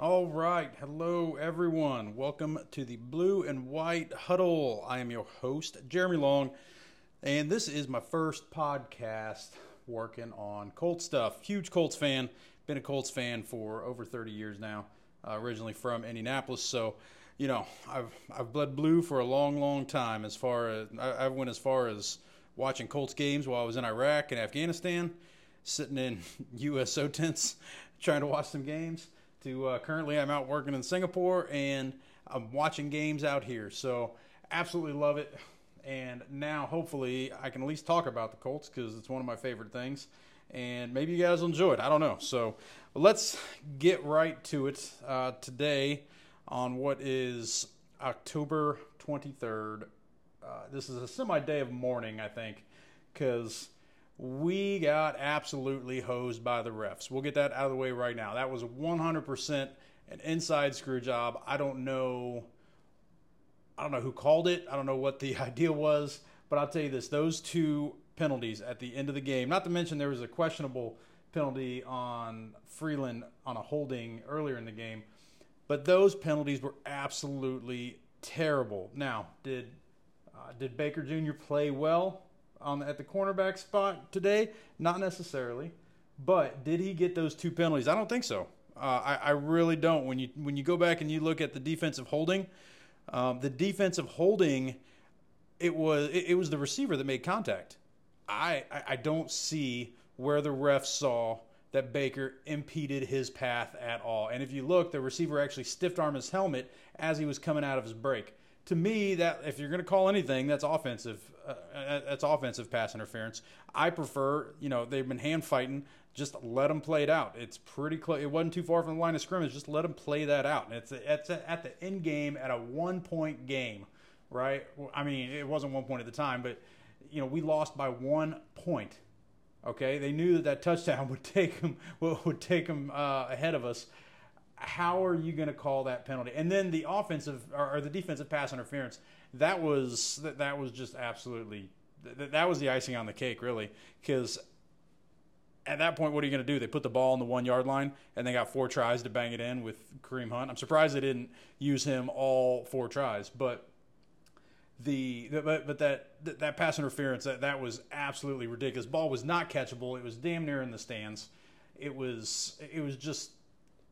All right. Hello, everyone. Welcome to the Blue and White Huddle. I am your host, Jeremy Long, and this is my first podcast working on Colts stuff. Huge Colts fan. Been a Colts fan for over 30 years now, uh, originally from Indianapolis. So, you know, I've, I've bled blue for a long, long time as far as I, I went as far as watching Colts games while I was in Iraq and Afghanistan, sitting in USO tents trying to watch some games to uh, currently I'm out working in Singapore and I'm watching games out here. So absolutely love it. And now hopefully I can at least talk about the Colts because it's one of my favorite things. And maybe you guys will enjoy it. I don't know. So let's get right to it uh, today on what is October 23rd. Uh, this is a semi day of mourning, I think, because we got absolutely hosed by the refs. We'll get that out of the way right now. That was 100% an inside screw job. I don't know. I don't know who called it. I don't know what the idea was, but I'll tell you this: those two penalties at the end of the game. Not to mention there was a questionable penalty on Freeland on a holding earlier in the game, but those penalties were absolutely terrible. Now, did uh, did Baker Jr. play well? On at the cornerback spot today? Not necessarily, but did he get those two penalties? I don't think so. Uh, I, I, really don't. When you when you go back and you look at the defensive holding, um, the defensive holding, it was it, it, was the receiver that made contact. I, I I don't see where the ref saw that Baker impeded his path at all. And if you look, the receiver actually stiffed armed his helmet as he was coming out of his break to me, that if you're going to call anything, that's offensive. Uh, uh, that's offensive pass interference. I prefer, you know, they've been hand fighting. Just let them play it out. It's pretty close. It wasn't too far from the line of scrimmage. Just let them play that out. And it's it's at the end game at a one point game, right? I mean, it wasn't one point at the time, but you know, we lost by one point. Okay, they knew that that touchdown would take them would take them uh, ahead of us how are you going to call that penalty? And then the offensive or, the defensive pass interference that was that, that was just absolutely that, that was the icing on the cake, really, because at that point, what are you going to do? They put the ball on the one yard line, and they got four tries to bang it in with Kareem Hunt. I'm surprised they didn't use him all four tries, but the but, but that that pass interference that that was absolutely ridiculous. Ball was not catchable. It was damn near in the stands. It was it was just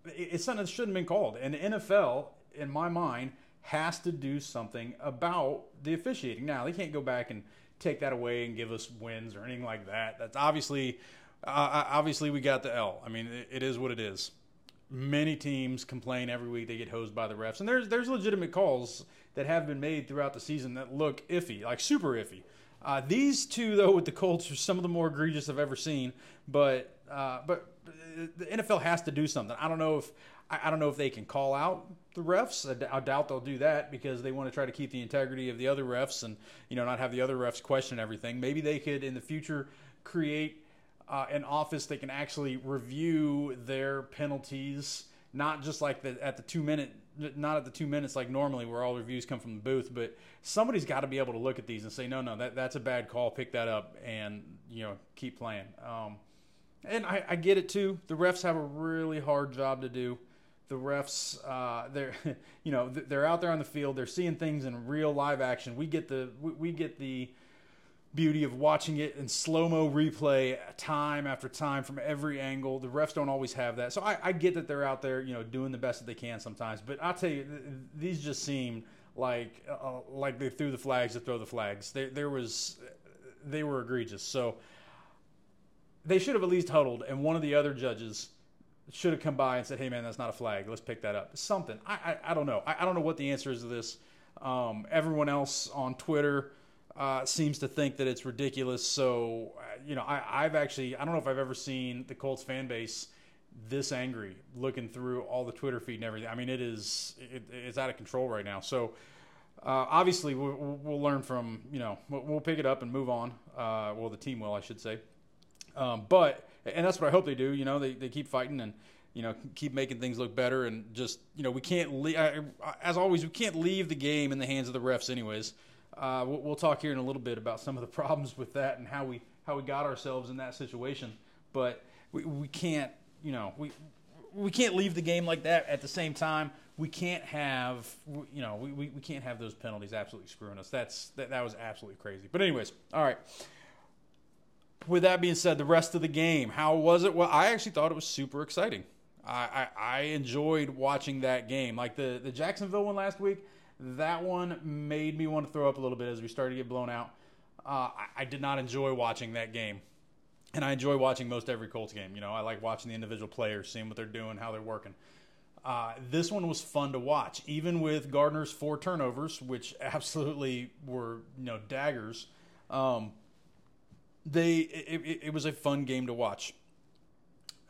it's something that shouldn't have been called. And the NFL, in my mind, has to do something about the officiating. Now they can't go back and take that away and give us wins or anything like that. That's obviously, uh, obviously we got the L. I mean, it, is what it is. Many teams complain every week they get hosed by the refs, and there's there's legitimate calls that have been made throughout the season that look iffy, like super iffy. Uh, these two, though, with the Colts, are some of the more egregious I've ever seen. But uh, but the NFL has to do something. I don't know if I don't know if they can call out the refs. I doubt they'll do that because they want to try to keep the integrity of the other refs and you know not have the other refs question everything. Maybe they could in the future create uh, an office that can actually review their penalties, not just like the, at the two minute, not at the two minutes like normally where all reviews come from the booth, but somebody's got to be able to look at these and say, no, no, that that's a bad call. Pick that up and you know keep playing. Um, and I, I, get it too. The refs have a really hard job to do. The refs, uh, they're, you know, they're out there on the field. They're seeing things in real live action. We get the, we get the beauty of watching it in slow mo replay, time after time from every angle. The refs don't always have that, so I, I get that they're out there, you know, doing the best that they can sometimes. But I'll tell you, these just seem like, uh, like they threw the flags to throw the flags. There, there was, they were egregious. So they should have at least huddled, and one of the other judges should have come by and said, "Hey, man, that's not a flag. Let's pick that up." Something. I I, I don't know. I, I, don't know what the answer is to this. Um, everyone else on Twitter uh, seems to think that it's ridiculous. So uh, you know, I, I've actually I don't know if I've ever seen the Colts fan base this angry looking through all the Twitter feed and everything. I mean, it is it, it's out of control right now. So. Uh, obviously, we'll, we'll, learn from you know we'll, pick it up and move on. Uh, well, the team will, I should say. Um, but and that's what I hope they do. You know, they, they keep fighting and you know keep making things look better and just you know we can't leave, as always we can't leave the game in the hands of the refs anyways. Uh, we'll, talk here in a little bit about some of the problems with that and how we how we got ourselves in that situation. But we, we can't you know we we can't leave the game like that. At the same time, we can't have you know we, we, we can't have those penalties absolutely screwing us. That's that, that was absolutely crazy. But anyways, all right. With that being said, the rest of the game, how was it? Well, I actually thought it was super exciting. I, I, I enjoyed watching that game. Like the, the Jacksonville one last week, that one made me want to throw up a little bit as we started to get blown out. Uh, I, I did not enjoy watching that game and I enjoy watching most every Colts game. You know, I like watching the individual players, seeing what they're doing, how they're working. Uh, this one was fun to watch, even with Gardner's four turnovers, which absolutely were you know daggers. Um, they it, it, it, was a fun game to watch.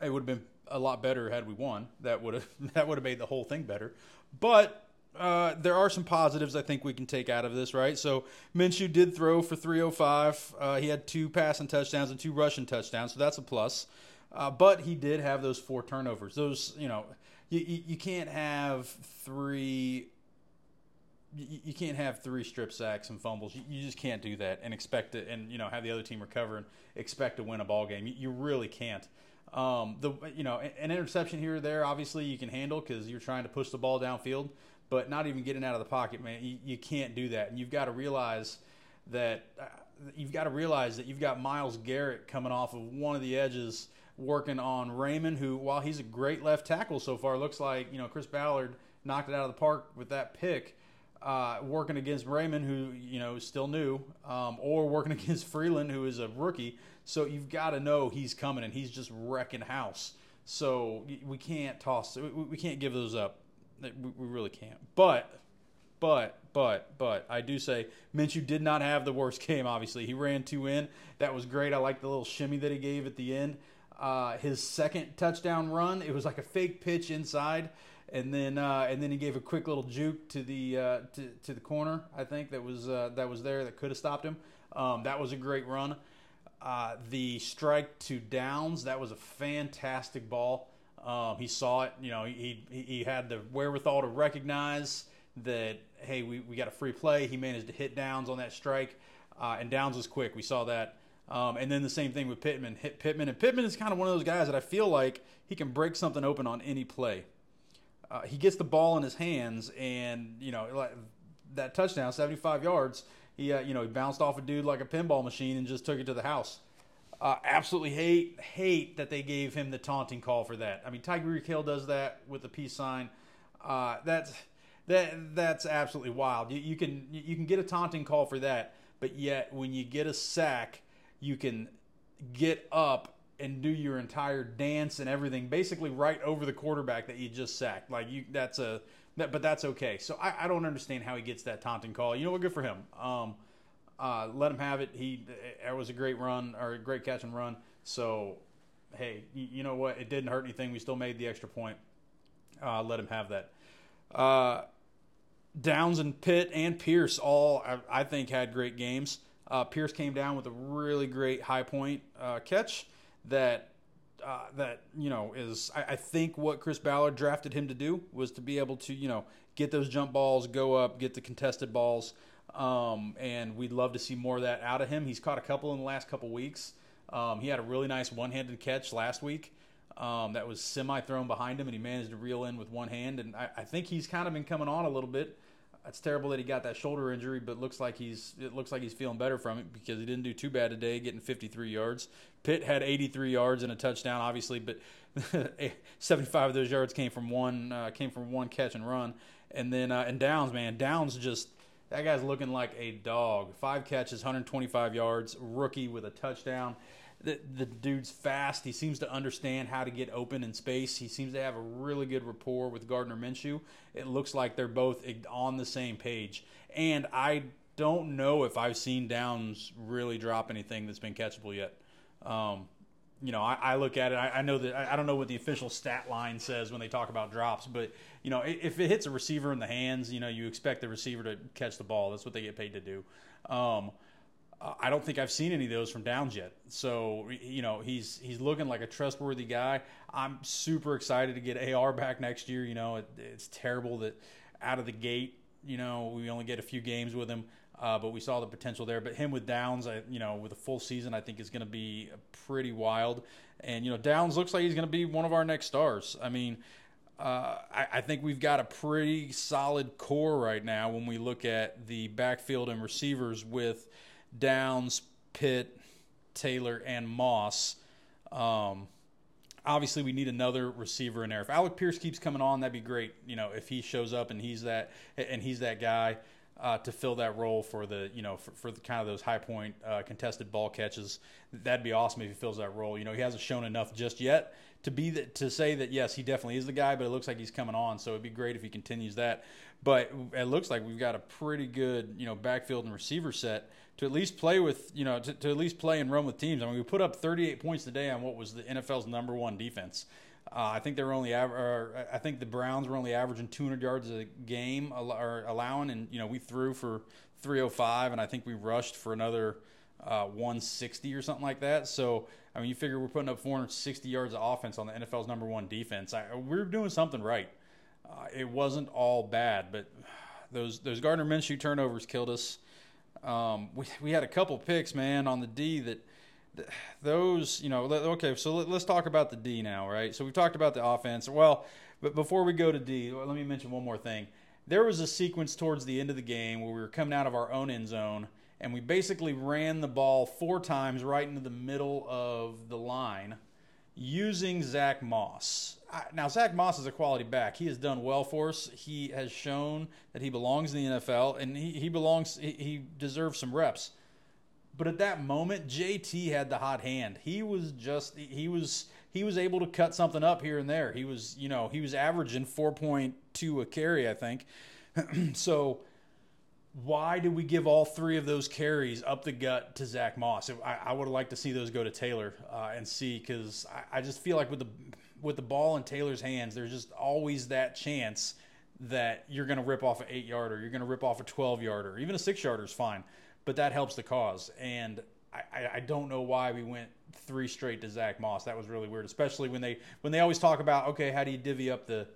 It would have been a lot better had we won. That would have that would have made the whole thing better. But uh, there are some positives I think we can take out of this, right? So Minshew did throw for 305. Uh, he had two passing touchdowns and two rushing touchdowns, so that's a plus. Uh, but he did have those four turnovers. Those, you know, you, you, you can't have three. You, you, can't have three strip sacks and fumbles. You, you, just can't do that and expect it, and you know have the other team recover and expect to win a ball game. You, really can't. Um, the you know an interception here or there, obviously you can handle because you're trying to push the ball downfield but not even getting out of the pocket, man. You, you can't do that, and you've got to realize that uh, you've got to realize that you've got Myles Garrett coming off of one of the edges, working on Raimann, who while he's a great left tackle so far, looks like you know Chris Ballard knocked it out of the park with that pick. Uh, working against Raimann, who you know is still new, um, or working against Freeland, who is a rookie. So you've got to know he's coming, and he's just wrecking house. So we can't toss, we can't give those up. We, we really can't. But, but, but, but, I do say Minshew did not have the worst game. Obviously, he ran two in. That was great. I like the little shimmy that he gave at the end. Uh, his second touchdown run, it was like a fake pitch inside, and then uh, and then he gave a quick little juke to the uh, to, to the corner. I think that was uh, that was there that could have stopped him. Um, that was a great run. Uh, the strike to Downs, that was a fantastic ball. Um, he saw it. You know, he, he, had the wherewithal to recognize that hey, we, we got a free play. He managed to hit Downs on that strike, uh, and Downs was quick. We saw that. Um, and then the same thing with Pittman. Hit Pittman, and Pittman is kind of one of those guys that I feel like he can break something open on any play. Uh, he gets the ball in his hands, and you know that touchdown, seventy-five yards. He uh, you know he bounced off a dude like a pinball machine and just took it to the house. Uh, absolutely hate hate that they gave him the taunting call for that. I mean, Tyreek Hill does that with the peace sign. Uh, that's that that's absolutely wild. You, you, can you can get a taunting call for that, but yet when you get a sack, you can get up and do your entire dance and everything basically right over the quarterback that you just sacked. Like you, that's a that, but that's okay. So I, I don't understand how he gets that taunting call. You know what? Good for him. Um, uh, let him have it. He it was a great run or a great catch and run. So hey, you, you know what? It didn't hurt anything. We still made the extra point. Uh, let him have that. Uh, Downs and Pitt and Pierce all I, I think had great games. Uh, Pierce came down with a really great high point uh, catch that uh, that you know is I, I, think what Chris Ballard drafted him to do was to be able to you know get those jump balls, go up, get the contested balls. Um, and we'd love to see more of that out of him. He's caught a couple in the last couple weeks. Um, he had a really nice one-handed catch last week um, that was semi-thrown behind him, and he managed to reel in with one hand. And I, I, think he's kind of been coming on a little bit. It's terrible that he got that shoulder injury, but looks like he's it looks like he's feeling better from it because he didn't do too bad today, getting 53 yards. Pitt had 83 yards and a touchdown, obviously, but 75 of those yards came from one uh, came from one catch and run. And then uh, and Downs, man, Downs just that guy's looking like a dog. Five catches, 125 yards, rookie with a touchdown. The, the dude's fast. He seems to understand how to get open in space. He seems to have a really good rapport with Gardner Minshew. It looks like they're both on the same page. And I don't know if I've seen Downs really drop anything that's been catchable yet. Um, you know, I, I, look at it. I, I know that I, I, don't know what the official stat line says when they talk about drops, but you know, if it hits a receiver in the hands, you know, you expect the receiver to catch the ball. That's what they get paid to do. Um, I don't think I've seen any of those from Downs yet. So you know, he's he's looking like a trustworthy guy. I'm super excited to get AR back next year. You know, it, it's terrible that out of the gate, you know, we only get a few games with him. Uh, but we saw the potential there. But him with Downs, I, you know, with a full season, I think is going to be pretty wild. And you know, Downs looks like he's going to be one of our next stars. I mean, uh, I, I, think we've got a pretty solid core right now when we look at the backfield and receivers with Downs, Pitt, Taylor, and Moss. Um, obviously, we need another receiver in there. If Alec Pierce keeps coming on, that'd be great. You know, if he shows up and he's that and he's that guy. Uh, to fill that role for the you know for, for the kind of those high point uh, contested ball catches, that'd be awesome if he fills that role. You know he hasn't shown enough just yet, to be the, to say that yes, he definitely is the guy, but it looks like he's coming on. So it'd be great if he continues that. But it looks like we've got a pretty good you know backfield and receiver set to at least play with you know to, to at least play and run with teams. I mean, we put up 38 points today on what was the NFL's number one defense. Uh, I think they were only, aver- I think the Browns were only averaging 200 yards a game, or allowing, and you know we threw for 305, and I think we rushed for another uh, 160 or something like that. So I mean, you figure we're putting up 460 yards of offense on the NFL's number one defense. I, we're doing something right. Uh, it wasn't all bad, but those those Gardner Minshew turnovers killed us. Um, we we had a couple picks, man, on the D that, those you know. Okay, so let, us talk about the D now, right? So we've talked about the offense. Well, but before we go to D, let me mention one more thing. There was a sequence towards the end of the game where we were coming out of our own end zone and we basically ran the ball four times right into the middle of the line using Zach Moss. Now, Zach Moss is a quality back. He has done well for us. He has shown that he belongs in the NFL, and he, he belongs. He, he deserves some reps. But at that moment, JT had the hot hand. He was just he was he was able to cut something up here and there. He was you know he was averaging four point two a carry, I think. so why did we give all three of those carries up the gut to Zach Moss? I, I would have liked to see those go to Taylor uh, and see because I, I, just feel like with the with the ball in Taylor's hands, there's just always that chance that you're going to rip off an eight yarder, you're going to rip off a twelve yarder, even a six yarder is fine, but that helps the cause. And I, I don't know why we went three straight to Zach Moss. That was really weird, especially when they when they always talk about okay, how do you divvy up the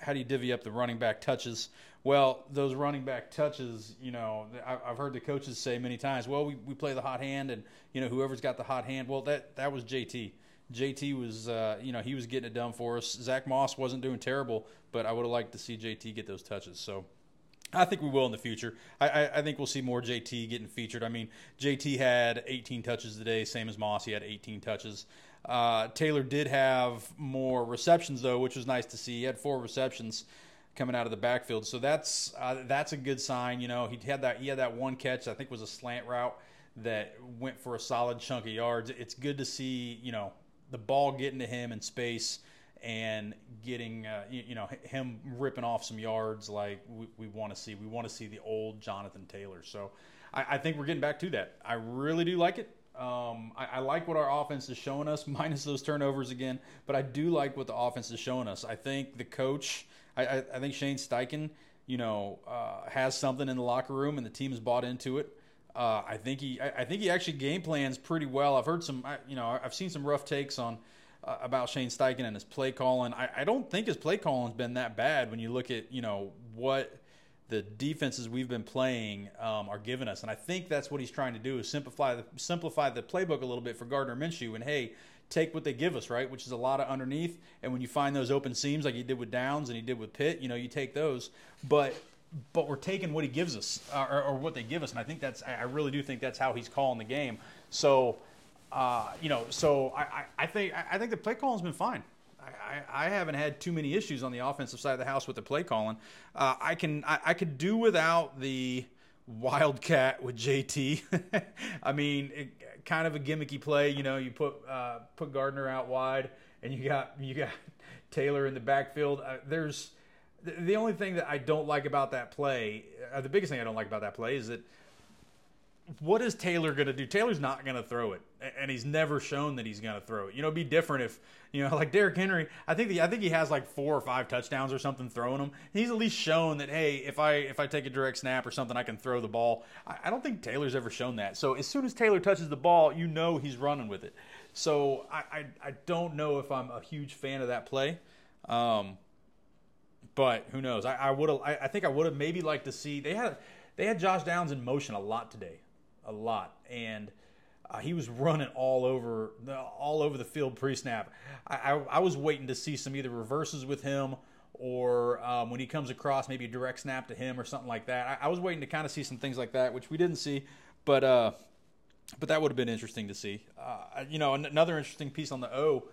how do you divvy up the running back touches? Well, those running back touches, you know, I've heard the coaches say many times, well, we, we play the hot hand and, you know, whoever's got the hot hand, well, that, that was JT. JT was, uh, you know, he was getting it done for us. Zach Moss wasn't doing terrible, but I would have liked to see JT get those touches. So I think we will in the future. I, I, I, think we'll see more JT getting featured. I mean, JT had 18 touches today, same as Moss. He had 18 touches. Uh, Taylor did have more receptions though, which was nice to see. He had four receptions coming out of the backfield, so that's uh, that's a good sign. You know, he had that he had that one catch I think was a slant route that went for a solid chunk of yards. It's good to see you know the ball getting to him in space and getting uh, you, you, know him ripping off some yards like we, we want to see. We want to see the old Jonathan Taylor. So I, I think we're getting back to that. I really do like it. Um, I, I, like what our offense is showing us, minus those turnovers again. But I do like what the offense is showing us. I think the coach, I, I, think Shane Steichen, you know, uh, has something in the locker room, and the team has bought into it. Uh, I think he, I, think he actually game plans pretty well. I've heard some, you know, I've seen some rough takes on uh, about Shane Steichen and his play calling. I, I don't think his play calling's been that bad when you look at, you know, what the defenses we've been playing um, are giving us. And I think that's what he's trying to do is simplify the, simplify the playbook a little bit for Gardner Minshew. And hey, take what they give us, right? Which is a lot of underneath. And when you find those open seams like he did with Downs and he did with Pitt, you know, you take those. But but we're taking what he gives us or, or what they give us. And I think that's I really do think that's how he's calling the game. So. Uh, you know, so I, I, I think I think the play calling's been fine. I, I, haven't had too many issues on the offensive side of the house with the play calling. Uh, I can I, I, could do without the wildcat with JT. I mean, it, kind of a gimmicky play. You know, you put uh, put Gardner out wide, and you got you got Taylor in the backfield. Uh, there's the, only thing that I don't like about that play. Uh, the biggest thing I don't like about that play is that what is Taylor going to do? Taylor's not going to throw it, and he's never shown that he's going to throw it. You know, it'd be different if you know, like Derrick Henry. I think the, I think he has like four or five touchdowns or something throwing them. He's at least shown that hey, if I if I take a direct snap or something, I can throw the ball. I, I don't think Taylor's ever shown that. So as soon as Taylor touches the ball, you know he's running with it. So I I, I don't know if I'm a huge fan of that play. Um, but who knows? I, I would have. I, I think I would have maybe liked to see they had they had Josh Downs in motion a lot today, a lot, and uh, he was running all over the all over the field pre-snap. I, I, I, was waiting to see some either reverses with him or um, when he comes across maybe a direct snap to him or something like that. I, I was waiting to kind of see some things like that, which we didn't see, but uh, but that would have been interesting to see. Uh, you know, another interesting piece on the O,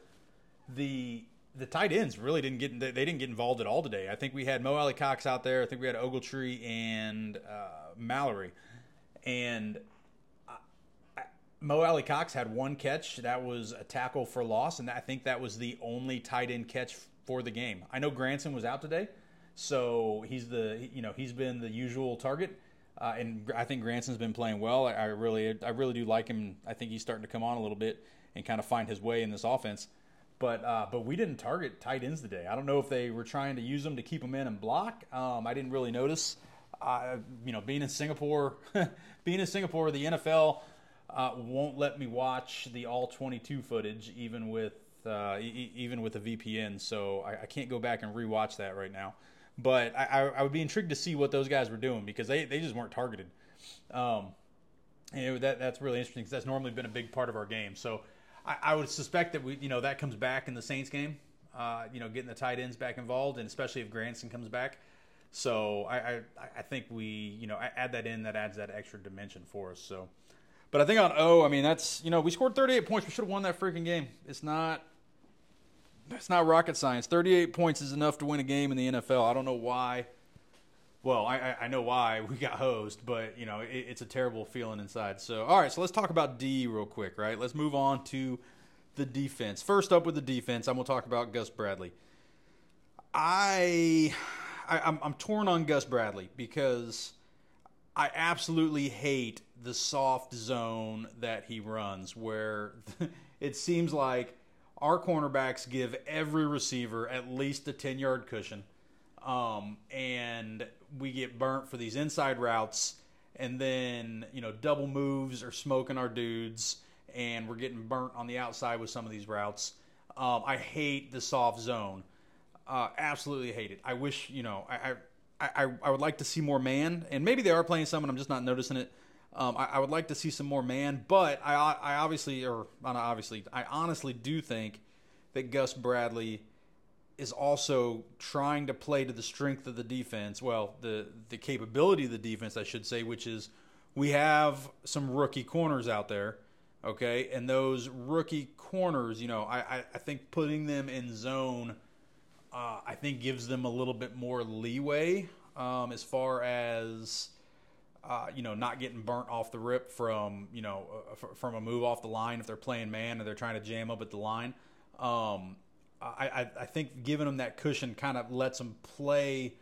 the the tight ends really didn't get they didn't get involved at all today. I think we had Mo Alie-Cox out there. I think we had Ogletree and uh, Mallory, and Mo Alie-Cox had one catch. That was a tackle for loss, and I think that was the only tight end catch for the game. I know Granson was out today, so he's the you know he's been the usual target, uh, and I think Granson's been playing well. I, I, really I really do like him. I think he's starting to come on a little bit and kind of find his way in this offense. But uh, but we didn't target tight ends today. I don't know if they were trying to use them to keep them in and block. Um, I didn't really notice. You know, being in Singapore, being in Singapore, the NFL uh, won't let me watch the all 22 footage, even with uh, e- even with a VPN. So I, I, can't go back and rewatch that right now. But I, I, would be intrigued to see what those guys were doing because they, they just weren't targeted. Um, and that that's really interesting because that's normally been a big part of our game. So I, I, would suspect that we you know that comes back in the Saints game. Uh, you know, getting the tight ends back involved, and especially if Granson comes back. So I, I, I think we you know add that in. That adds that extra dimension for us. So. But I think on O, I mean, that's you know, we scored 38 points. We should have won that freaking game. It's not. It's not rocket science. 38 points is enough to win a game in the NFL. I don't know why. Well, I, I know why we got hosed, but you know it, it's a terrible feeling inside. So, all right, so let's talk about D real quick, right? Let's move on to the defense. First up with the defense, I'm gonna talk about Gus Bradley. I, I I'm, I'm torn on Gus Bradley because I absolutely hate the soft zone that he runs, where it seems like our cornerbacks give every receiver at least a 10 yard cushion. Um, and we get burnt for these inside routes, and then, you know, double moves are smoking our dudes, and we're getting burnt on the outside with some of these routes. Um, I hate the soft zone. Uh, absolutely hate it. I wish, you know, I, I I, I, would like to see more man, and maybe they are playing some, and I'm just not noticing it. Um, I, I, would like to see some more man, but I, I obviously, or not obviously, I honestly do think that Gus Bradley is also trying to play to the strength of the defense. Well, the the capability of the defense, I should say, which is we have some rookie corners out there, okay, and those rookie corners, you know, I, I I think putting them in zone uh, I think gives them a little bit more leeway um, as far as uh, you know not getting burnt off the rip from you know uh, from a move off the line if they're playing man and they're trying to jam up at the line. Um, I, I, I, think giving them that cushion kind of lets them play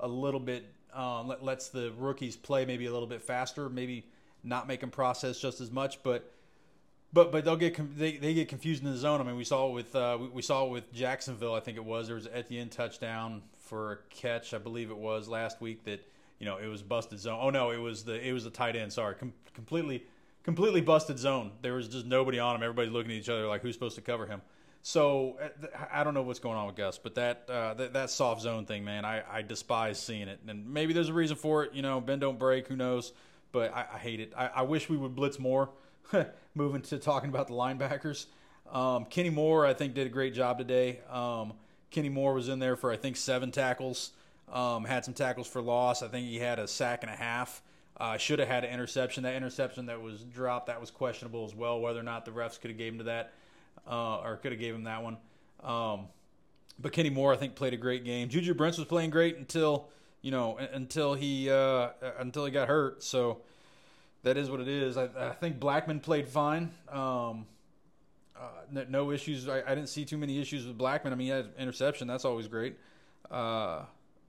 a little bit, uh, let, lets the rookies play maybe a little bit faster, maybe not make them process just as much, but but but they'll get they, they get confused in the zone. I mean, we saw it with uh, we, we, saw it with Jacksonville. I think it was there was at the end touchdown for a catch. I believe it was last week that you know it was busted zone. Oh no, it was the it was the tight end. Sorry, Com- completely completely busted zone. There was just nobody on him. Everybody's looking at each other like who's supposed to cover him. So uh, I don't know what's going on with Gus, but that uh, that, that soft zone thing, man, I, I despise seeing it. And maybe there's a reason for it. You know, bend don't break. Who knows? But I, I hate it. I, I wish we would blitz more. moving to talking about the linebackers. Um, Kenny Moore, I think, did a great job today. Um, Kenny Moore was in there for I think seven tackles. Um, had some tackles for loss. I think he had a sack and a half. Uh, should have had an interception. That interception that was dropped that was questionable as well. Whether or not the refs could have gave him to that uh, or could have gave him that one. Um, but Kenny Moore, I think, played a great game. Juju Brents was playing great until you know until he uh, until he got hurt. So that is what it is. I, I think Blackmon played fine. Um, uh, no, no, issues. I, I, didn't see too many issues with Blackmon. I mean, he had interception. That's always great. Uh,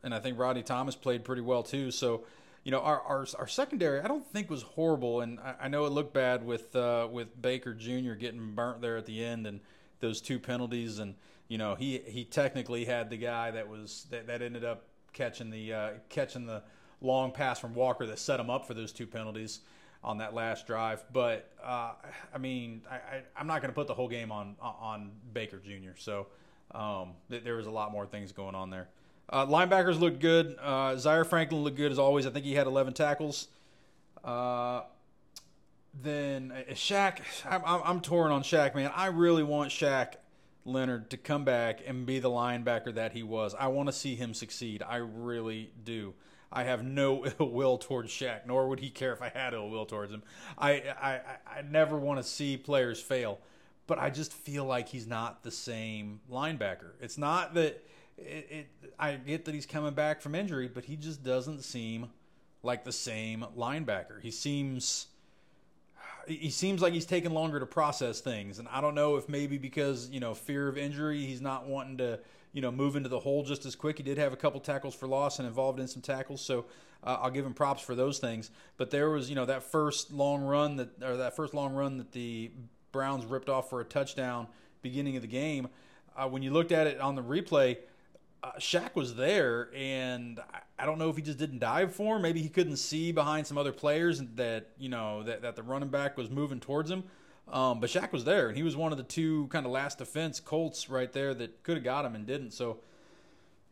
and I think Rodney Thomas played pretty well too. So, you know, our our, our secondary I don't think was horrible. And I, I know it looked bad with uh, with Baker Jr. getting burnt there at the end and those two penalties. And you know, he he technically had the guy that was that, that ended up catching the uh, catching the long pass from Walker that set him up for those two penalties on that last drive. But uh, I mean, I, am not going to put the whole game on on Baker Jr. So um, th- there was a lot more things going on there. Uh, linebackers looked good. Uh, Zaire Franklin looked good as always. I think he had 11 tackles. Uh, then uh, Shaq, I'm, I'm, I'm torn on Shaq, man. I really want Shaq Leonard to come back and be the linebacker that he was. I want to see him succeed. I really do. I have no ill will towards Shaq, nor would he care if I had ill will towards him. I I, I never want to see players fail, but I just feel like he's not the same linebacker. It's not that it, it I get that he's coming back from injury, but he just doesn't seem like the same linebacker. He seems he seems like he's taking longer to process things, and I don't know if maybe because you know fear of injury, he's not wanting to you know move into the hole just as quick. He did have a couple tackles for loss and involved in some tackles, so uh, I'll give him props for those things. But there was you know that first long run that or that first long run that the Browns ripped off for a touchdown beginning of the game. Uh, when you looked at it on the replay, uh, Shaq was there, and I, don't know if he just didn't dive for him. Maybe he couldn't see behind some other players that you know that, that the running back was moving towards him. Um, but Shaq was there, and he was one of the two kind of last defense Colts right there that could have got him and didn't. So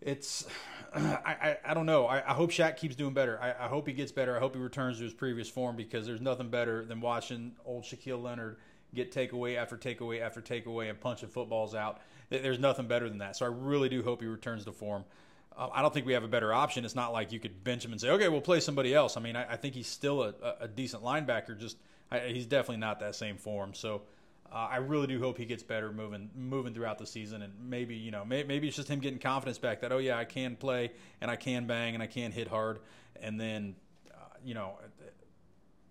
it's I, I, I don't know. I, I, hope Shaq keeps doing better. I, I, hope he gets better. I hope he returns to his previous form because there's nothing better than watching old Shaquille Leonard get takeaway after takeaway after takeaway and punching footballs out. There's nothing better than that. So I really do hope he returns to form. Uh, I don't think we have a better option. It's not like you could bench him and say, okay, we'll play somebody else. I mean, I, I think he's still a, a, decent linebacker. Just I, he's definitely not that same form. So uh, I really do hope he gets better moving moving throughout the season, and maybe you know may, maybe it's just him getting confidence back that oh yeah I can play and I can bang and I can hit hard, and then uh, you know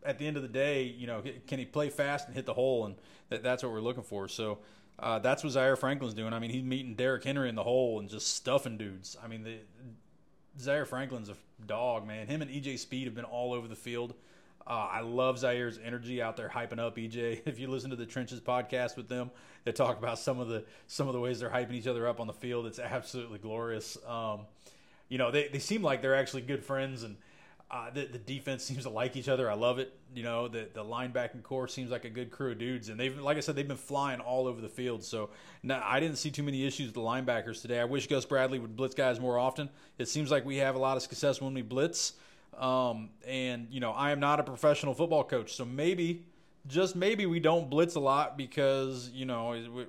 at the end of the day you know can he play fast and hit the hole, and that, that's what we're looking for. So. Uh, that's what Zaire Franklin's doing. I mean, he's meeting Derrick Henry in the hole and just stuffing dudes. I mean, the, Zaire Franklin's a dog, man. Him and EJ Speed have been all over the field. Uh, I love Zaire's energy out there hyping up EJ. If you listen to the Trenches podcast with them, they talk about some of the some of the ways they're hyping each other up on the field. It's absolutely glorious. Um, you know, they, they seem like they're actually good friends, and uh, the, the defense seems to like each other. I love it. You know, the the linebacking core seems like a good crew of dudes, and they've like I said, they've been flying all over the field. So I didn't see too many issues with the linebackers today. I wish Gus Bradley would blitz guys more often. It seems like we have a lot of success when we blitz. Um, and you know, I am not a professional football coach, so maybe, just maybe, we don't blitz a lot because you know we,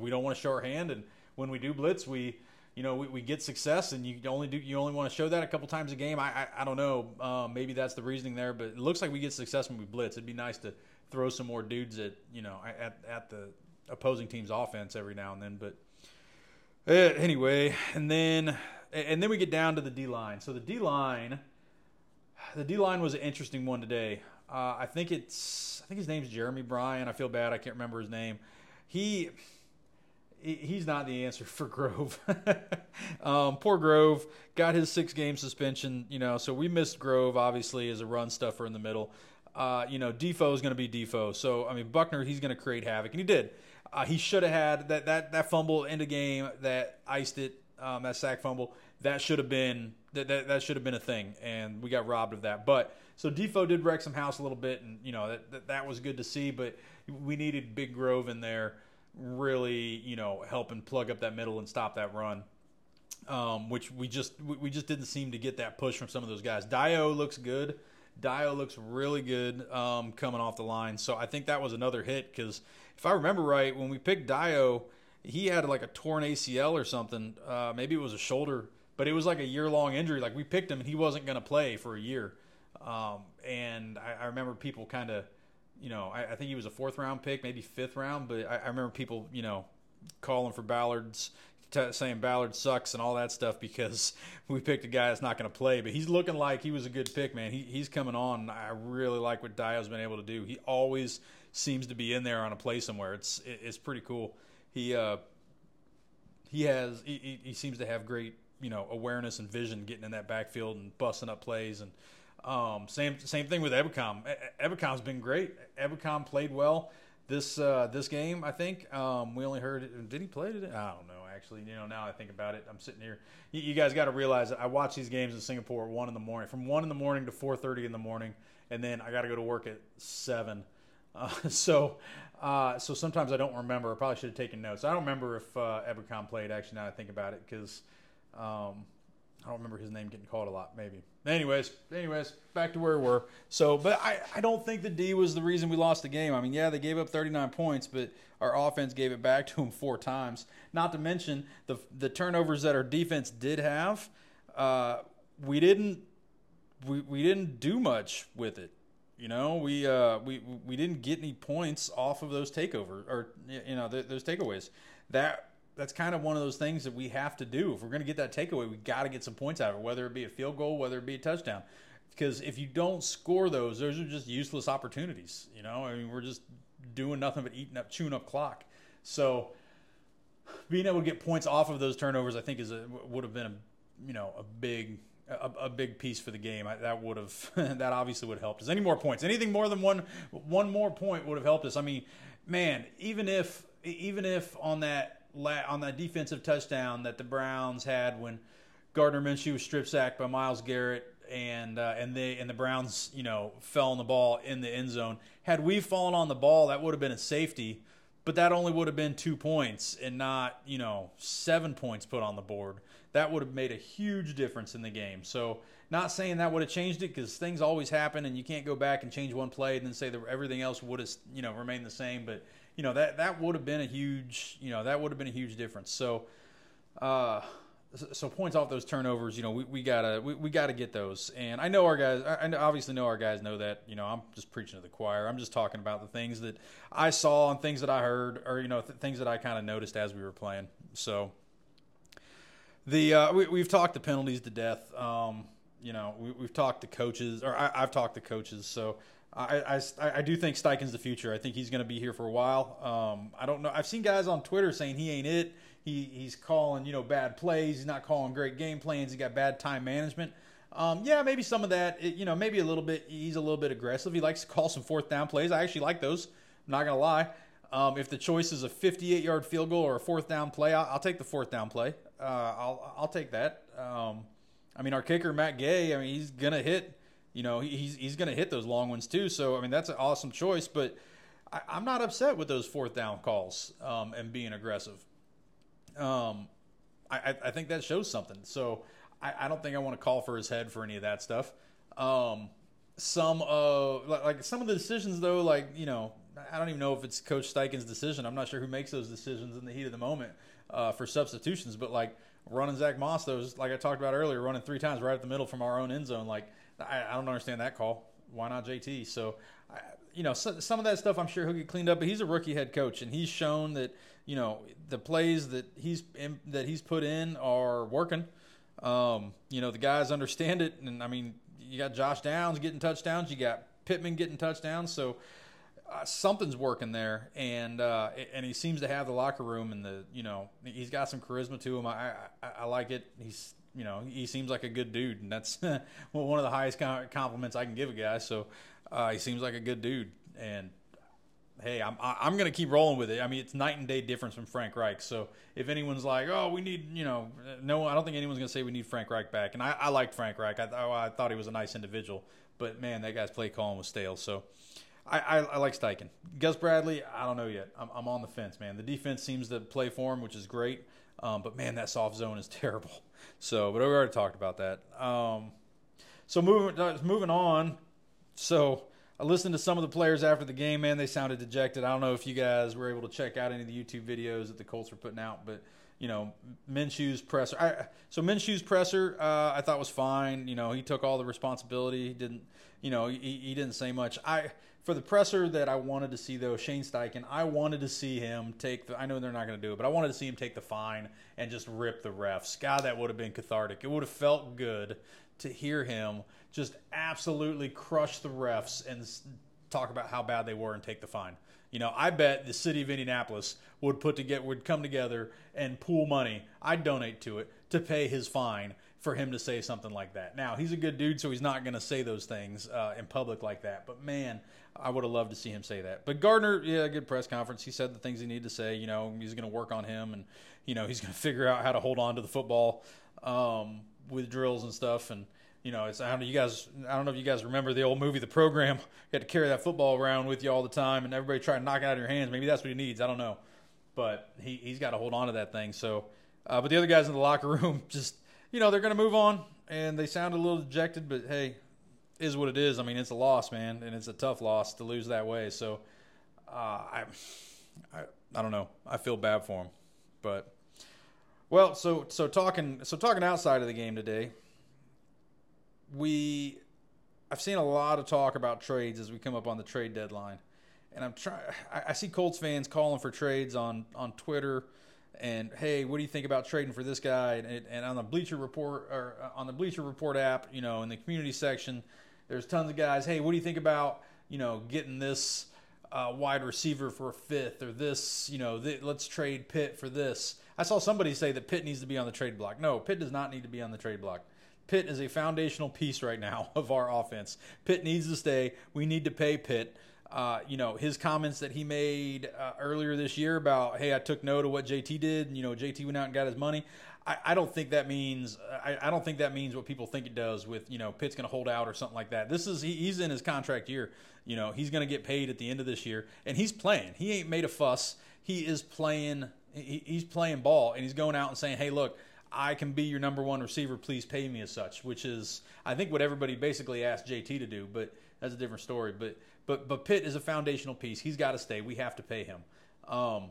we don't want to show our hand, and when we do blitz, we you know we, we get success, and you only do you only want to show that a couple times a game. I I, I don't know, um, maybe that's the reasoning there, but it looks like we get success when we blitz. It'd be nice to throw some more dudes at you know at at the opposing team's offense every now and then, but. Uh, anyway, and then and then we get down to the D line. So the D line, the D line was an interesting one today. Uh, I think it's I think his name's Jeremy Bryan. I feel bad I can't remember his name. He he's not the answer for Grove. um, poor Grove got his six game suspension. You know, so we missed Grove obviously as a run stuffer in the middle. Uh, you know, Defoe is going to be Defoe. So I mean, Buckner he's going to create havoc, and he did. Uh, he should have had that that that fumble in the game that iced it. Um, that sack fumble that should have been that, that, that should have been a thing, and we got robbed of that. But so Defoe did wreck some house a little bit, and you know that, that, that was good to see. But we needed Big Grove in there, really, you know, helping plug up that middle and stop that run. Um, which we just we just didn't seem to get that push from some of those guys. Dio looks good. Dio looks really good um, coming off the line. So I think that was another hit because if I remember right, when we picked Dio, he had like a torn ACL or something. Uh, maybe it was a shoulder but it was like a year long injury. Like we picked him and he wasn't going to play for a year. Um, and I, I, remember people kind of, you know, I, I, think he was a fourth round pick, maybe fifth round, but I, I remember people, you know, calling for Ballard's, t- saying Ballard sucks and all that stuff because we picked a guy that's not going to play. But he's looking like he was a good pick, man. He, he's coming on. I really like what Dio's been able to do. He always seems to be in there on a play somewhere. It's it, it's pretty cool. He uh, he has he, he seems to have great you know awareness and vision, getting in that backfield and busting up plays. And um, same same thing with Ebukam. Ebukam's been great. Ebukam played well this uh, this game. I think um, we only heard. Did he play today? I don't know. Actually, you know, now I think about it, I'm sitting here. You, you guys got to realize that I watch these games in Singapore at one in the morning, from one in the morning to 4:30 in the morning, and then I got to go to work at seven. Uh, so, uh, so sometimes I don't remember. I probably should have taken notes. I don't remember if uh, Ebukam played. Actually, now I think about it, because Um, I don't remember his name getting called a lot, maybe. Anyways, anyways, back to where we were. So, but I, I don't think the D was the reason we lost the game. I mean, yeah, they gave up 39 points, but our offense gave it back to them four times. Not to mention the the turnovers that our defense did have. Uh, we didn't we, we didn't do much with it. You know, we uh, we we didn't get any points off of those takeovers or you know those takeaways. That that's kind of one of those things that we have to do. If we're going to get that takeaway, we got to get some points out of it, whether it be a field goal, whether it be a touchdown. Because if you don't score those, those are just useless opportunities. You know, I mean, we're just doing nothing but eating up, chewing up clock. So being able to get points off of those turnovers, I think, is a, would have been a you know a big a, a big piece for the game. I, that would have that obviously would have helped us. Any more points? Anything more than one one more point would have helped us. I mean, man, even if even if on that on that defensive touchdown that the Browns had when Gardner Minshew was strip sacked by Myles Garrett and uh, and they and the Browns you know fell on the ball in the end zone. Had we fallen on the ball, that would have been a safety, but that only would have been two points and not you know seven points put on the board. That would have made a huge difference in the game. So not saying that would have changed it because things always happen and you can't go back and change one play and then say that everything else would have you know remained the same, but you know that that would have been a huge you know that would have been a huge difference. So. Uh, so points off those turnovers, you know, we, we gotta we, we gotta get those. And I know our guys, I obviously know our guys know that. You know, I'm just preaching to the choir. I'm just talking about the things that I saw and things that I heard, or you know, th- things that I kind of noticed as we were playing. So the uh, we, have talked the penalties to death. Um, you know, we, have talked to coaches, or I, have talked to coaches. So I, I, I do think Steichen's the future. I think he's going to be here for a while. Um, I don't know. I've seen guys on Twitter saying he ain't it. He he's calling you know bad plays. He's not calling great game plans. He got bad time management. Um, yeah, maybe some of that. You know, maybe a little bit. He's a little bit aggressive. He likes to call some fourth down plays. I actually like those. I'm not gonna lie. Um, if the choice is a 58 yard field goal or a fourth down play, I'll, I'll take the fourth down play. Uh, I'll I'll take that. Um, I mean, our kicker Matt Gay. I mean, he's gonna hit you know, he's he's going to hit those long ones too. So I mean, that's an awesome choice. But I, am not upset with those fourth down calls um, and being aggressive. Um, I, I think that shows something. So I, I don't think I want to call for his head for any of that stuff. Um, some of like some of the decisions though, like you know, I don't even know if it's Coach Steichen's decision. I'm not sure who makes those decisions in the heat of the moment uh, for substitutions. But like running Zach Moss, those like I talked about earlier, running three times right at the middle from our own end zone, like I, I don't understand that call. Why not JT? So, I, you know, so, some of that stuff I'm sure he'll get cleaned up. But he's a rookie head coach, and he's shown that you know the plays that he's in, that he's put in are working. Um, you know, the guys understand it, and I mean, you got Josh Downs getting touchdowns, you got Pittman getting touchdowns, so. Uh, something's working there, and uh, and he seems to have the locker room and the you know he's got some charisma to him. I I, I like it. He's you know, he seems like a good dude, and that's well, one of the highest compliments I can give a guy. So uh, he seems like a good dude, and hey, I'm I'm gonna keep rolling with it. I mean, it's night and day difference from Frank Reich. So if anyone's like, oh, we need, you know, no, I don't think anyone's gonna say we need Frank Reich back. And I, I liked Frank Reich. I, I thought he was a nice individual, but man, that guy's play calling was stale. So. I, I, I, like Steichen. Gus Bradley, I don't know yet. I'm, I'm on the fence, man. The defense seems to play for him, which is great. Um, but man, that soft zone is terrible. So, but we already talked about that. Um, so moving uh, moving on. So I listened to some of the players after the game. Man, they sounded dejected. I don't know if you guys were able to check out any of the YouTube videos that the Colts were putting out, but you know, Minshew's presser. I, so Minshew's presser, uh, I thought was fine. You know, he took all the responsibility. He didn't, you know, he, he didn't say much. I for the presser that I wanted to see though, Shane Steichen, I wanted to see him take the. I know they're not going to do it, but I wanted to see him take the fine and just rip the refs. God, that would have been cathartic. It would have felt good to hear him just absolutely crush the refs and talk about how bad they were and take the fine. You know, I bet the city of Indianapolis would put together would come together and pool money. I'd donate to it to pay his fine for him to say something like that. Now he's a good dude, so he's not going to say those things uh, in public like that. But man, I would have loved to see him say that. But Gardner, yeah, good press conference. He said the things he needed to say. You know, he's going to work on him, and you know, he's going to figure out how to hold on to the football um, with drills and stuff. And you know, it's I don't know you guys. I don't know if you guys remember the old movie, The Program. You had to carry that football around with you all the time, and everybody try to knock it out of your hands. Maybe that's what he needs. I don't know, but he he's got to hold on to that thing. So, uh, but the other guys in the locker room just you know they're going to move on, and they sound a little dejected, but hey, is what it is. I mean, it's a loss, man, and it's a tough loss to lose that way. So, uh, I, I, I don't know. I feel bad for them, but well, so so talking so talking outside of the game today, we I've seen a lot of talk about trades as we come up on the trade deadline, and I'm trying. I see Colts fans calling for trades on on Twitter and hey, what do you think about trading for this guy? And, and, on the Bleacher Report or uh, on the Bleacher Report app, you know, in the community section, there's tons of guys. Hey, what do you think about you know getting this uh, wide receiver for a fifth or this? You know, th- let's trade Pitt for this. I saw somebody say that Pitt needs to be on the trade block. No, Pitt does not need to be on the trade block. Pitt is a foundational piece right now of our offense. Pitt needs to stay. We need to pay Pitt. Uh, you know, his comments that he made uh, earlier this year about, hey, I took note of what JT did, and, you know, JT went out and got his money. I, I don't think that means I, I, don't think that means what people think it does with you know Pitt's going to hold out or something like that. This is he, he's in his contract year. You know he's going to get paid at the end of this year, and he's playing. He ain't made a fuss. He is playing. He, he's playing ball, and he's going out and saying, "Hey, look, I can be your number one receiver. Please pay me as such." Which is I think what everybody basically asked JT to do, but that's a different story. But but but Pitt is a foundational piece. He's got to stay. We have to pay him. Um,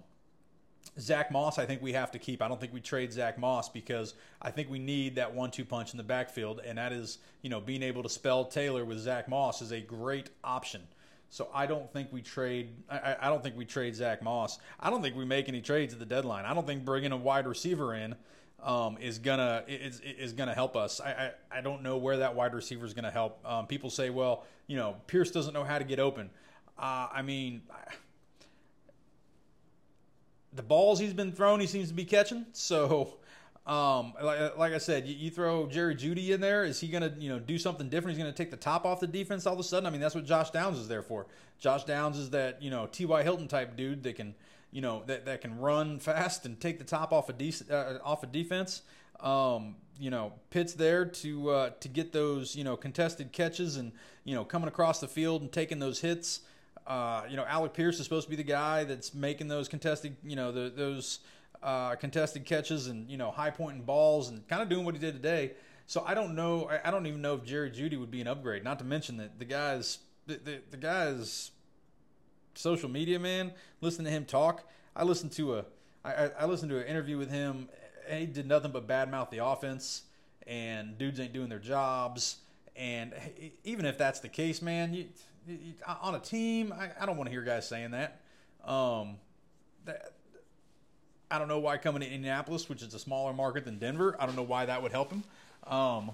Zack Moss, I think we have to keep. I don't think we trade Zack Moss because I think we need that one-two punch in the backfield, and that is, you know, being able to spell Taylor with Zack Moss is a great option. So I don't think we trade. I, I don't think we trade Zack Moss. I don't think we make any trades at the deadline. I don't think bringing a wide receiver in um, is gonna is is gonna help us. I, I, I don't know where that wide receiver is gonna help. Um, people say, well, you know, Pierce doesn't know how to get open. Uh, I mean. The balls he's been thrown, he seems to be catching. So, um, like, like I said, you, you, throw Jerry Jeudy in there. Is he to, you know, do something different? He's to take the top off the defense all of a sudden. I mean, that's what Josh Downs is there for. Josh Downs is that, you know, T.Y. Hilton type dude that can, you know, that, that can run fast and take the top off a de- uh, off a defense. Um, you know, Pitt's there to uh, to get those, you know, contested catches and you know coming across the field and taking those hits. Uh, you know, Alec Pierce is supposed to be the guy that's making those contested, you know, the, those uh, contested catches and you know high pointing balls and kind of doing what he did today. So I don't know. I, I don't even know if Jerry Jeudy would be an upgrade. Not to mention that the guy's the, the, the guy's social media man. Listen to him talk. I listened to a I, I listened to an interview with him. he did nothing but badmouth the offense and dudes ain't doing their jobs. And even if that's the case, man, you on a team, I, I don't want to hear guys saying that. Um, that. I don't know why coming to Indianapolis, which is a smaller market than Denver, I don't know why that would help him. Um,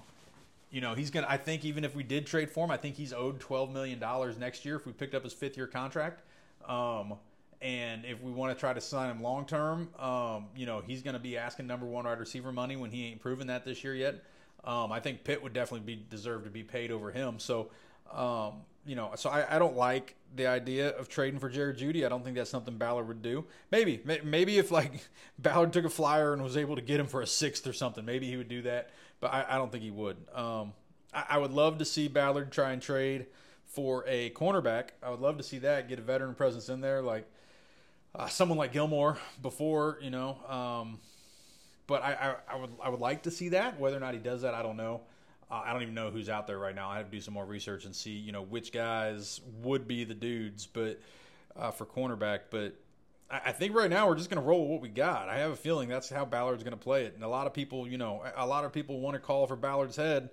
you know, he's gonna. I think even if we did trade for him, I think he's owed twelve million dollars next year if we picked up his fifth year contract. Um, and if we want to try to sign him long term, um, you know, he's going to be asking number one wide receiver money when he ain't proven that this year yet. Um, I think Pitt would definitely be deserve to be paid over him. So, um, you know, so I, I don't like the idea of trading for Jared Jeudy. I don't think that's something Ballard would do. Maybe, maybe if like Ballard took a flyer and was able to get him for a sixth or something, maybe he would do that. But I, I don't think he would. Um, I, I, would love to see Ballard try and trade for a cornerback. I would love to see that get a veteran presence in there, like uh, someone like Gilmore before, you know. Um, but I, I, I would I would like to see that. Whether or not he does that, I don't know. Uh, I don't even know who's out there right now. I have to do some more research and see, you know, which guys would be the dudes, but uh, for cornerback. But I, I, think right now we're just going to roll what we got. I have a feeling that's how Ballard's going to play it. And a lot of people, you know, a lot of people want to call for Ballard's head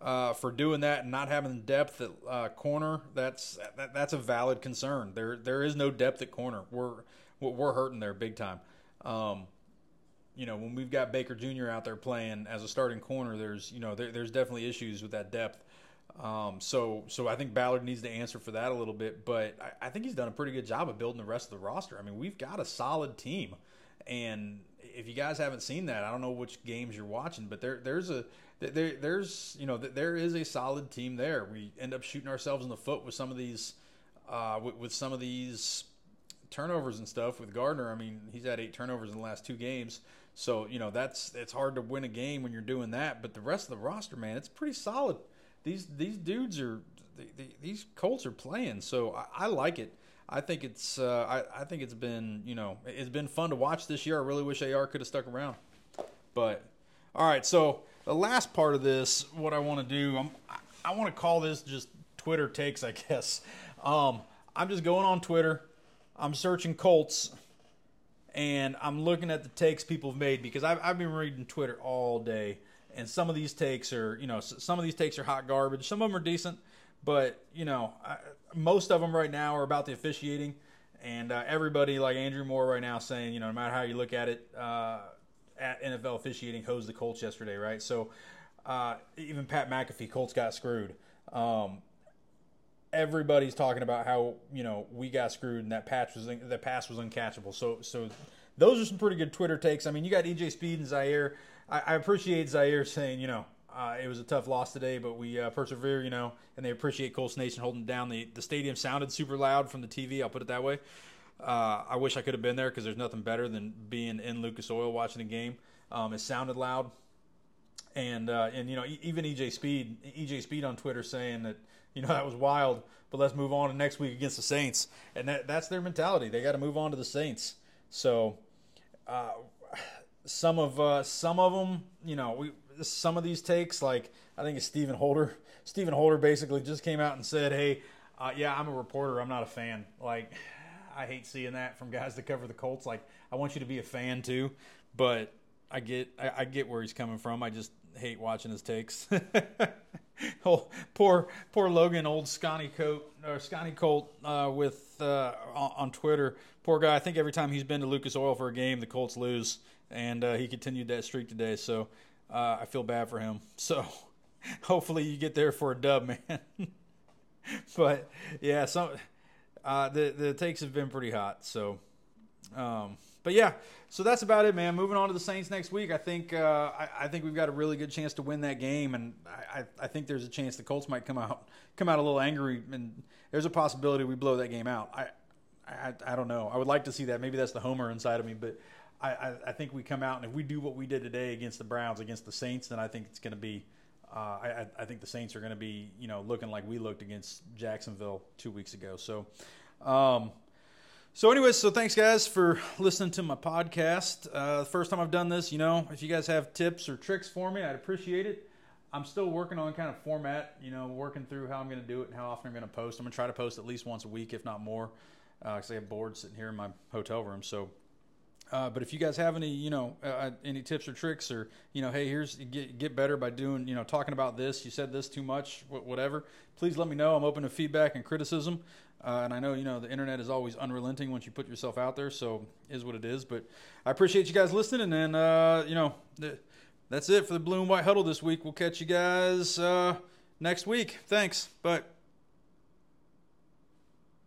uh, for doing that and not having depth at uh, corner. That's that, that's a valid concern. There there is no depth at corner. We're we're hurting there big time. Um, you know, when we've got Baker Jr. out there playing as a starting corner, there's you know there, there's definitely issues with that depth. Um, so so I think Ballard needs to answer for that a little bit, but I, I, think he's done a pretty good job of building the rest of the roster. I mean, we've got a solid team, and if you guys haven't seen that, I don't know which games you're watching, but there there's a there there's you know there is a solid team there. We end up shooting ourselves in the foot with some of these uh, with, with some of these turnovers and stuff with Gardner. I mean, he's had eight turnovers in the last two games. So you know that's it's hard to win a game when you're doing that. But the rest of the roster, man, it's pretty solid. These these dudes are these Colts are playing, so I, I like it. I think it's uh, I, I think it's been you know it's been fun to watch this year. I really wish AR could have stuck around, but all right. So the last part of this, what I want to do, I'm, I want to call this just Twitter takes, I guess. Um, I'm just going on Twitter. I'm searching Colts, and I'm looking at the takes people have made because I've, I've been reading Twitter all day, and some of these takes are, you know, some of these takes are hot garbage. Some of them are decent, but you know, I, most of them right now are about the officiating, and uh, everybody like Andrew Moore right now saying, you know, no matter how you look at it, uh, at NFL officiating hosed the Colts yesterday, right? So uh, even Pat McAfee, Colts got screwed. Um, everybody's talking about how you know we got screwed and that patch was that pass was uncatchable. So so those are some pretty good Twitter takes. I mean, you got EJ Speed and Zaire. I, I appreciate Zaire saying you know uh, it was a tough loss today, but we uh, persevere. You know, and they appreciate Colts Nation holding down. The the stadium sounded super loud from the TV. I'll put it that way. Uh, I wish I could have been there because there's nothing better than being in Lucas Oil watching a game. Um, it sounded loud, and uh, and you know even EJ Speed EJ Speed on Twitter saying that you know that was wild, but let's move on to next week against the Saints, and that, that's their mentality. They got to move on to the Saints. So uh, some of uh, some of them, you know, we some of these takes like I think it's Stephen Holder. Stephen Holder basically just came out and said, "Hey, uh, yeah, I'm a reporter. I'm not a fan." Like I hate seeing that from guys that cover the Colts. Like I want you to be a fan too, but I get I, I get where he's coming from. I just hate watching his takes. oh, poor poor Logan, old Scotty Coat or Scotty Colt uh, with uh, on, on, Twitter. Poor guy. I think every time he's been to Lucas Oil for a game, the Colts lose, and uh, he continued that streak today. So uh, I feel bad for him. So hopefully you get there for a dub, man. but yeah, some uh, the the takes have been pretty hot. So, um, but yeah, so that's about it, man. Moving on to the Saints next week. I think uh, I, I, think we've got a really good chance to win that game, and I, I think there's a chance the Colts might come out come out a little angry, and there's a possibility we blow that game out. I I, I don't know. I would like to see that. Maybe that's the homer inside of me, but I, I, I think we come out and if we do what we did today against the Browns against the Saints, then I think it's going to be. Uh, I, I think the Saints are going to be, you know, looking like we looked against Jacksonville two weeks ago. So, um, so anyways, so thanks guys for listening to my podcast. Uh, the first time I've done this, you know, if you guys have tips or tricks for me, I'd appreciate it. I'm still working on kind of format, you know, working through how I'm going to do it and how often I'm going to post. I'm going to try to post at least once a week, if not more, because uh, I have boards sitting here in my hotel room. So uh, but if you guys have any, you know, uh, uh, any tips or tricks, or you know, hey, here's get get better by doing, you know, talking about this. You said this too much, whatever. Please let me know. I'm open to feedback and criticism. Uh, and I know, you know, the internet is always unrelenting once you put yourself out there. So is what it is. But I appreciate you guys listening, and uh, you know, that's it for the blue and white huddle this week. We'll catch you guys uh, next week. Thanks. Bye.